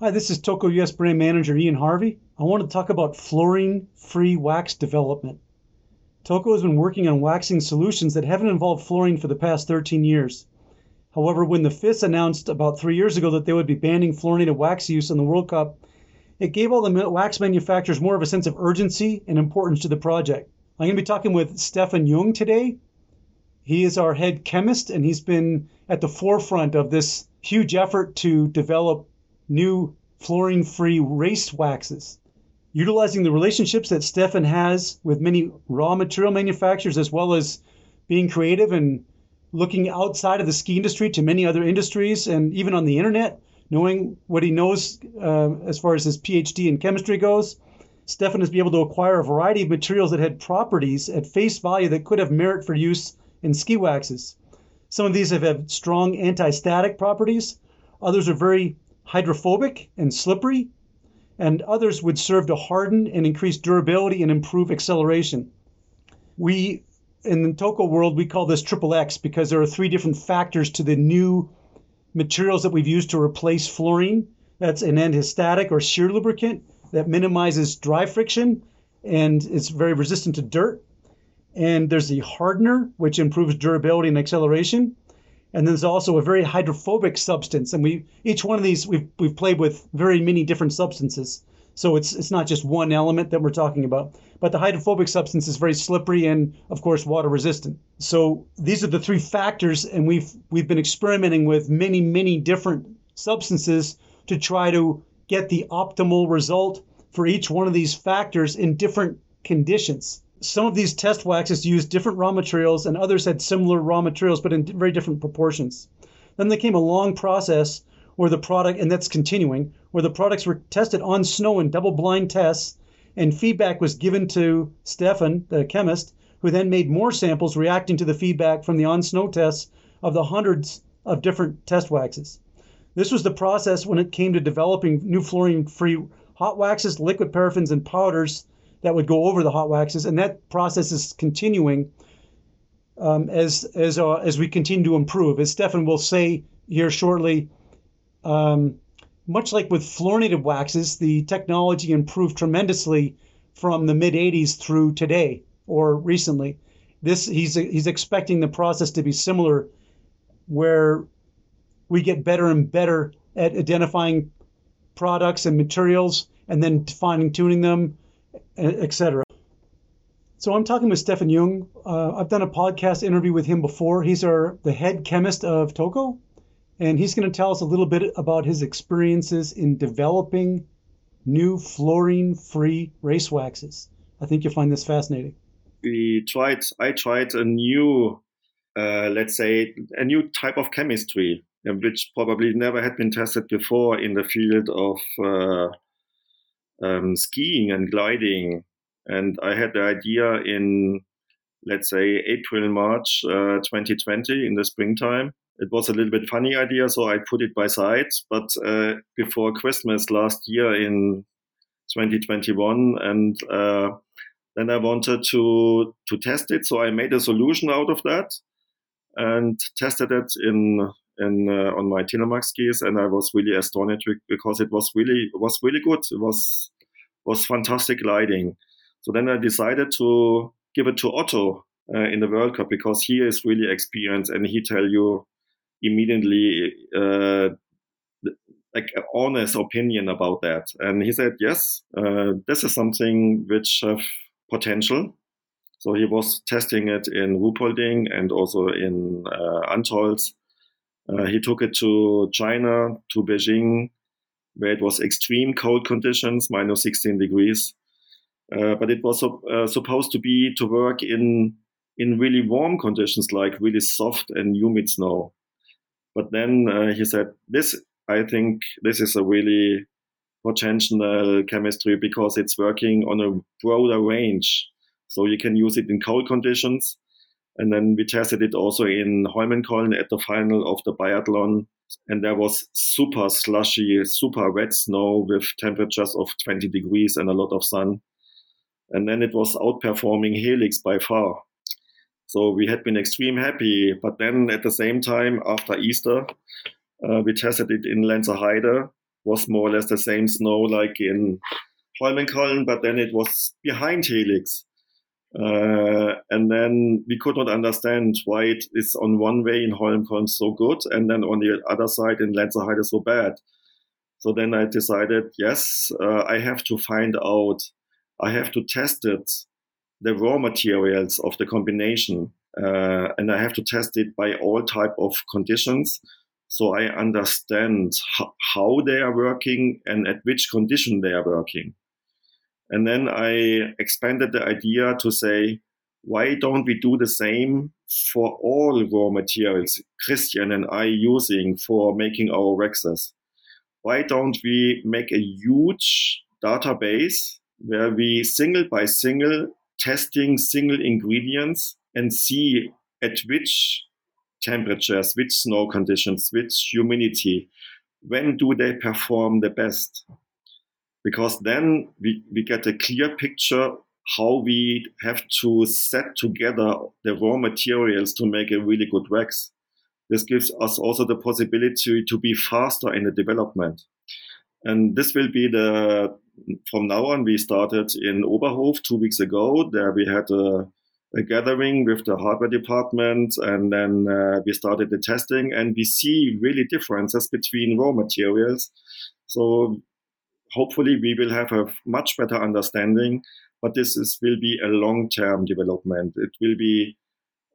Hi, this is Toko US brand manager Ian Harvey. I want to talk about fluorine free wax development. Toko has been working on waxing solutions that haven't involved fluorine for the past 13 years. However, when the FIS announced about three years ago that they would be banning fluorinated wax use in the World Cup, it gave all the wax manufacturers more of a sense of urgency and importance to the project. I'm going to be talking with Stefan Jung today. He is our head chemist, and he's been at the forefront of this huge effort to develop new fluorine free race waxes. Utilizing the relationships that Stefan has with many raw material manufacturers, as well as being creative and looking outside of the ski industry to many other industries and even on the internet, knowing what he knows uh, as far as his PhD in chemistry goes. Stefan has been able to acquire a variety of materials that had properties at face value that could have merit for use in ski waxes. Some of these have had strong anti-static properties. Others are very hydrophobic and slippery, and others would serve to harden and increase durability and improve acceleration. We, in the Toko world, we call this triple X because there are three different factors to the new materials that we've used to replace fluorine. That's an antistatic or shear lubricant that minimizes dry friction and is very resistant to dirt. And there's the hardener, which improves durability and acceleration. And there's also a very hydrophobic substance. And we each one of these we've we've played with very many different substances. So it's it's not just one element that we're talking about. But the hydrophobic substance is very slippery and of course water resistant. So these are the three factors and we've we've been experimenting with many, many different substances to try to get the optimal result for each one of these factors in different conditions some of these test waxes used different raw materials and others had similar raw materials but in very different proportions. Then there came a long process where the product, and that's continuing, where the products were tested on snow in double blind tests and feedback was given to Stefan, the chemist, who then made more samples reacting to the feedback from the on snow tests of the hundreds of different test waxes. This was the process when it came to developing new fluorine free hot waxes, liquid paraffins, and powders that would go over the hot waxes, and that process is continuing um, as as uh, as we continue to improve. As Stefan will say here shortly, um, much like with fluorinated waxes, the technology improved tremendously from the mid '80s through today or recently. This he's he's expecting the process to be similar, where we get better and better at identifying products and materials and then fine tuning them etc. So I'm talking with Stefan Jung. Uh, I've done a podcast interview with him before. He's our the head chemist of Toko, and he's going to tell us a little bit about his experiences in developing new fluorine-free race waxes. I think you'll find this fascinating. We tried. I tried a new, uh, let's say, a new type of chemistry, which probably never had been tested before in the field of. Uh, um, skiing and gliding. And I had the idea in, let's say, April, March uh, 2020 in the springtime. It was a little bit funny idea, so I put it by side. But uh, before Christmas last year in 2021, and uh, then I wanted to to test it, so I made a solution out of that and tested it in in uh, on my Telemark skis, and I was really astonished because it was really was really good. It was was fantastic gliding. So then I decided to give it to Otto uh, in the World Cup because he is really experienced and he tell you immediately uh, like an honest opinion about that. And he said, yes, uh, this is something which have potential. So he was testing it in Ruhpolding and also in uh, Antholz uh, he took it to China, to Beijing, where it was extreme cold conditions, minus 16 degrees. Uh, but it was uh, supposed to be to work in in really warm conditions, like really soft and humid snow. But then uh, he said, "This, I think, this is a really potential chemistry because it's working on a broader range. So you can use it in cold conditions, and then we tested it also in Holmenkollen at the final of the biathlon. And there was super slushy, super wet snow with temperatures of 20 degrees and a lot of sun. And then it was outperforming Helix by far. So we had been extreme happy. But then at the same time, after Easter, uh, we tested it in Lenzerheide, was more or less the same snow like in Holmenkollen, but then it was behind Helix. Uh, and then we could not understand why it is on one way in Holmenkollen so good, and then on the other side in Lenzerheide so bad. So then I decided, yes, uh, I have to find out, I have to test it, the raw materials of the combination, uh, and I have to test it by all type of conditions, so I understand how they are working and at which condition they are working. And then I expanded the idea to say, why don't we do the same for all raw materials Christian and I using for making our waxes? Why don't we make a huge database where we single by single testing single ingredients and see at which temperatures, which snow conditions, which humidity, when do they perform the best? Because then we, we get a clear picture how we have to set together the raw materials to make a really good wax. This gives us also the possibility to be faster in the development. And this will be the, from now on, we started in Oberhof two weeks ago. There we had a, a gathering with the hardware department and then uh, we started the testing and we see really differences between raw materials. So hopefully we will have a much better understanding but this is, will be a long-term development. It will be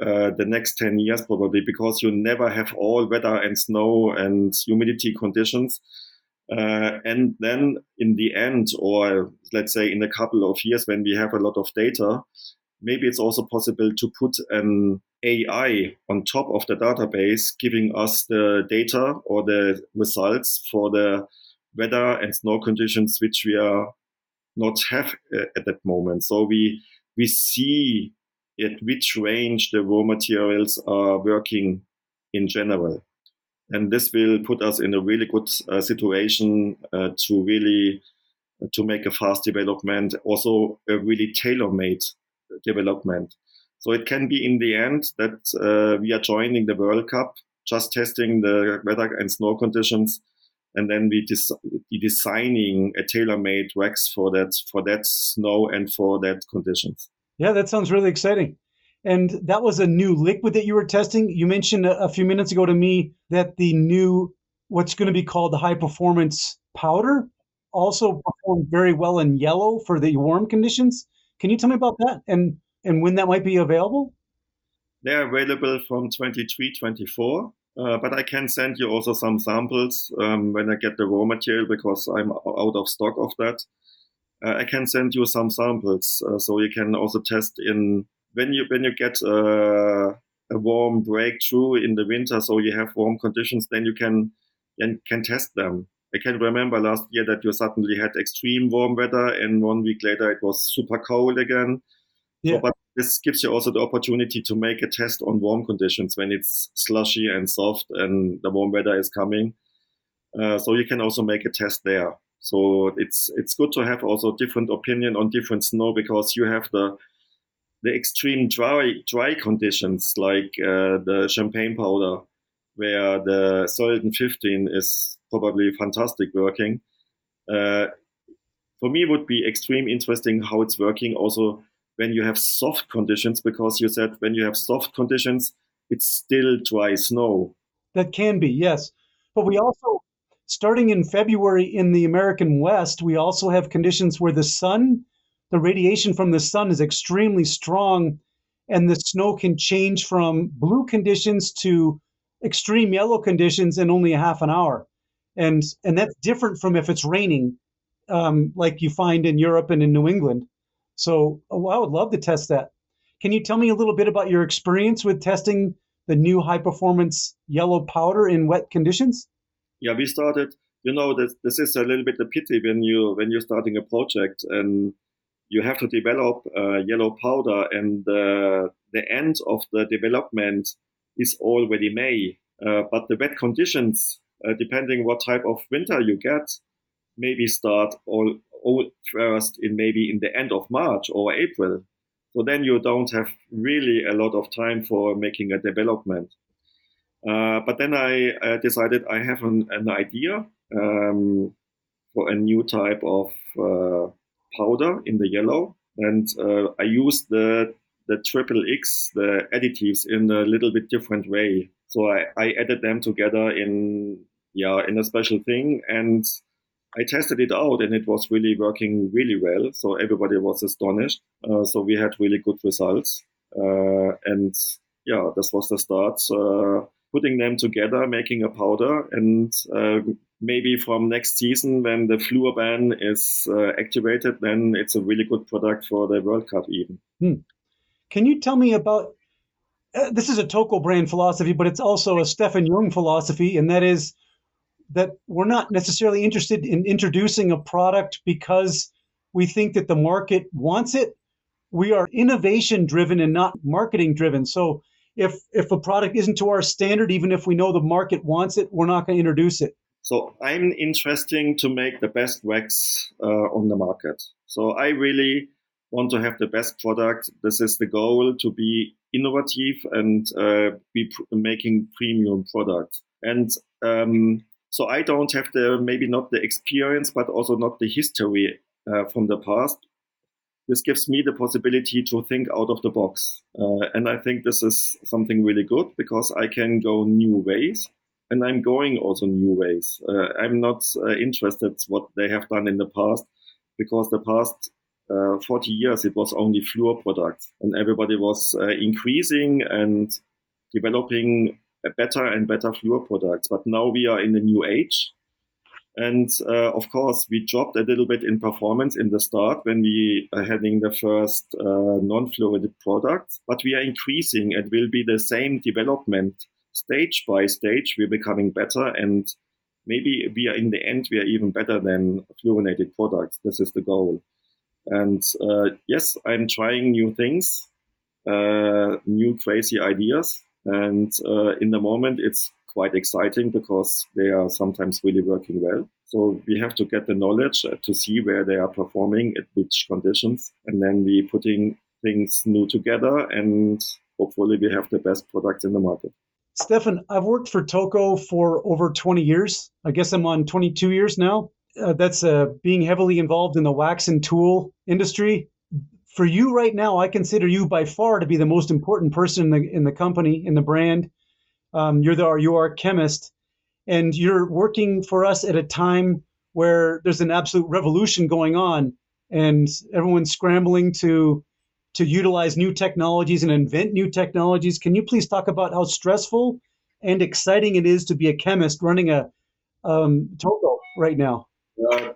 uh, the next 10 years probably because you never have all weather and snow and humidity conditions. Uh, and then in the end or let's say in a couple of years when we have a lot of data maybe it's also possible to put an ai on top of the database giving us the data or the results for the weather and snow conditions which we are not have uh, at that moment. So we we see at which range the raw materials are working in general, and this will put us in a really good uh, situation uh, to really uh, to make a fast development, also a really tailor-made development. So it can be in the end that uh, we are joining the World Cup, just testing the weather and snow conditions and then we des- designing a tailor-made wax for that for that snow and for that conditions. Yeah, that sounds really exciting. And that was a new liquid that you were testing. You mentioned a, a few minutes ago to me that the new what's going to be called the high performance powder also performed very well in yellow for the warm conditions. Can you tell me about that and and when that might be available? They're available from 23, 24. Uh, but I can send you also some samples um, when I get the raw material because I'm out of stock of that. Uh, I can send you some samples uh, so you can also test in when you when you get uh, a warm breakthrough in the winter, so you have warm conditions, then you can can, can test them. I can remember last year that you suddenly had extreme warm weather, and one week later it was super cold again. Yeah. So, but this gives you also the opportunity to make a test on warm conditions when it's slushy and soft and the warm weather is coming. Uh, so you can also make a test there. So it's it's good to have also different opinion on different snow because you have the the extreme dry dry conditions like uh, the champagne powder, where the Sölden 15 is probably fantastic working. Uh, for me, would be extreme interesting how it's working also when you have soft conditions, because you said when you have soft conditions, it's still dry snow. That can be, yes. But we also, starting in February in the American West, we also have conditions where the sun, the radiation from the sun is extremely strong, and the snow can change from blue conditions to extreme yellow conditions in only a half an hour. And, and that's different from if it's raining, um, like you find in Europe and in New England. So oh, I would love to test that. Can you tell me a little bit about your experience with testing the new high performance yellow powder in wet conditions? Yeah, we started. You know, this this is a little bit a pity when you when you're starting a project and you have to develop uh, yellow powder, and uh, the end of the development is already May. Uh, but the wet conditions, uh, depending what type of winter you get, maybe start all first in maybe in the end of March or April. So then you don't have really a lot of time for making a development. Uh, but then I uh, decided I have an, an idea. Um, for a new type of uh, powder in the yellow, and uh, I used the the triple X, the additives, in a little bit different way. So I, I added them together in yeah in a special thing, and I tested it out, and it was really working really well. So everybody was astonished. Uh, so we had really good results, uh, and yeah, this was the start. Uh, putting them together, making a powder, and uh, maybe from next season when the fluor ban is uh, activated, then it's a really good product for the World Cup even. Hmm. Can you tell me about? Uh, this is a Toko brand philosophy, but it's also a Stefan Jung philosophy, and that is that we're not necessarily interested in introducing a product because we think that the market wants it. We are innovation driven and not marketing driven. So if if a product isn't to our standard, even if we know the market wants it, we're not going to introduce it. So I'm interesting to make the best wax uh, on the market. So I really want to have the best product. This is the goal to be innovative and uh, be pr- making premium products. And um, so I don't have the maybe not the experience, but also not the history uh, from the past this gives me the possibility to think out of the box. Uh, and I think this is something really good because I can go new ways and I'm going also new ways. Uh, I'm not uh, interested what they have done in the past because the past uh, 40 years it was only fluor products and everybody was uh, increasing and developing better and better fluor products. But now we are in a new age and uh, of course, we dropped a little bit in performance in the start when we are having the first uh, non-fluoridated products, but we are increasing. It will be the same development stage by stage. We're becoming better, and maybe we are in the end we are even better than fluorinated products. This is the goal. And uh, yes, I'm trying new things, uh, new crazy ideas, and uh, in the moment it's quite exciting because they are sometimes really working well. So we have to get the knowledge uh, to see where they are performing at which conditions, and then we putting things new together, and hopefully we have the best products in the market. Stefan, I've worked for Toko for over 20 years. I guess I'm on 22 years now. Uh, that's uh, being heavily involved in the wax and tool industry. For you right now, I consider you by far to be the most important person in the, in the company, in the brand. Um, you're the you are a chemist, and you're working for us at a time where there's an absolute revolution going on, and everyone's scrambling to to utilize new technologies and invent new technologies. Can you please talk about how stressful and exciting it is to be a chemist running a um, right now? Uh,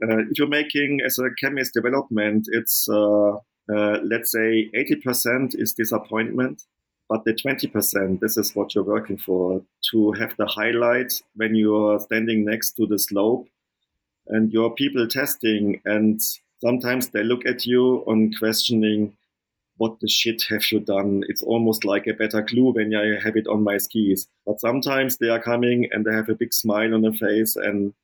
if you're making as a chemist development, it's uh, uh let's say 80% is disappointment but the 20%, this is what you're working for to have the highlight when you're standing next to the slope and your people testing. And sometimes they look at you on questioning, what the shit have you done? It's almost like a better clue when I have it on my skis. But sometimes they are coming and they have a big smile on their face and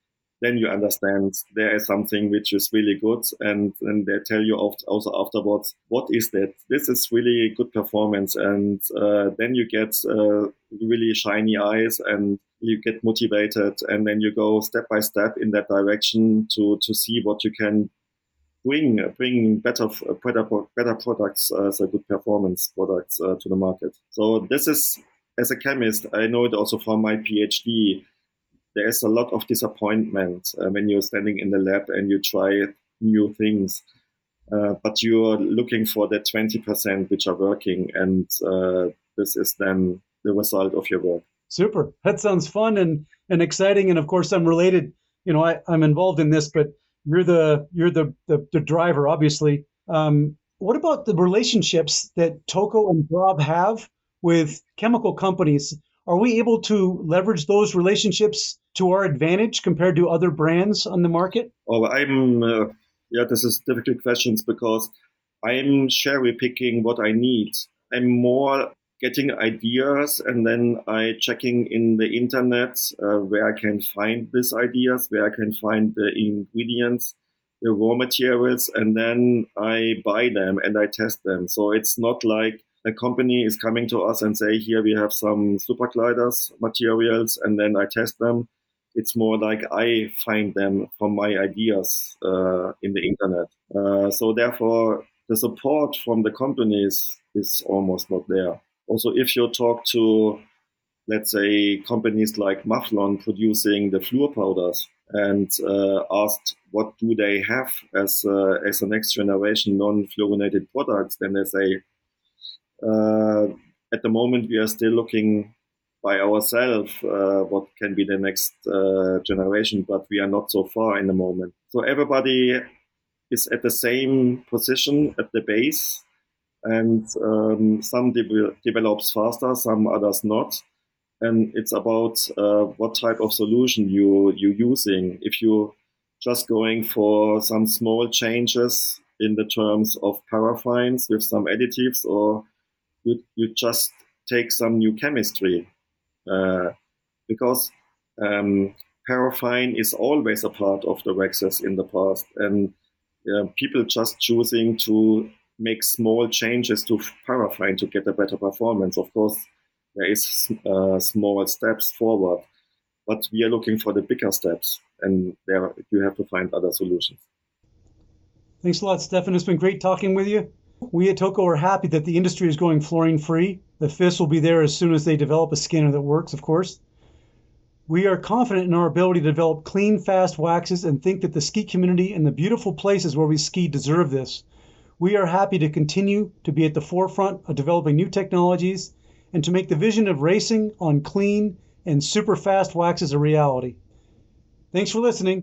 then you understand there is something which is really good. And then they tell you also afterwards what is that? This is really good performance. And uh, then you get uh, really shiny eyes and you get motivated. And then you go step by step in that direction to to see what you can bring bring better better better products as a good performance products uh, to the market. So this is as a chemist i know it also from my phd there is a lot of disappointment uh, when you're standing in the lab and you try new things. Uh, but you're looking for the 20% which are working, and uh, this is then the result of your work. Super. That sounds fun and, and exciting. And of course, I'm related. You know, I, I'm involved in this, but you're the you're the the, the driver, obviously. Um, what about the relationships that Toko and Rob have with chemical companies? Are we able to leverage those relationships to our advantage compared to other brands on the market? Oh, I'm uh, yeah. This is difficult questions because I'm cherry picking what I need. I'm more getting ideas and then I checking in the internet uh, where I can find these ideas, where I can find the ingredients, the raw materials, and then I buy them and I test them. So it's not like a company is coming to us and say, here we have some super gliders materials, and then I test them. It's more like I find them from my ideas uh, in the internet. Uh, so therefore, the support from the companies is almost not there. Also, if you talk to, let's say, companies like Maflon producing the fluor powders and uh, asked what do they have as uh, as a next generation non-fluorinated products, then they say, uh, at the moment we are still looking by ourselves uh, what can be the next uh, generation, but we are not so far in the moment. So everybody is at the same position at the base, and um, some de- develops faster, some others not. And it's about uh, what type of solution you you're using. If you just going for some small changes in the terms of paraffines with some additives, or you, you just take some new chemistry because um, paraffin is always a part of the waxes in the past, and uh, people just choosing to make small changes to paraffin to get a better performance. Of course, there is uh, small steps forward, but we are looking for the bigger steps, and there you have to find other solutions. Thanks a lot, Stefan. It's been great talking with you. We at Toko are happy that the industry is going fluorine free. The FIS will be there as soon as they develop a scanner that works, of course. We are confident in our ability to develop clean, fast waxes and think that the ski community and the beautiful places where we ski deserve this. We are happy to continue to be at the forefront of developing new technologies and to make the vision of racing on clean and super fast waxes a reality. Thanks for listening.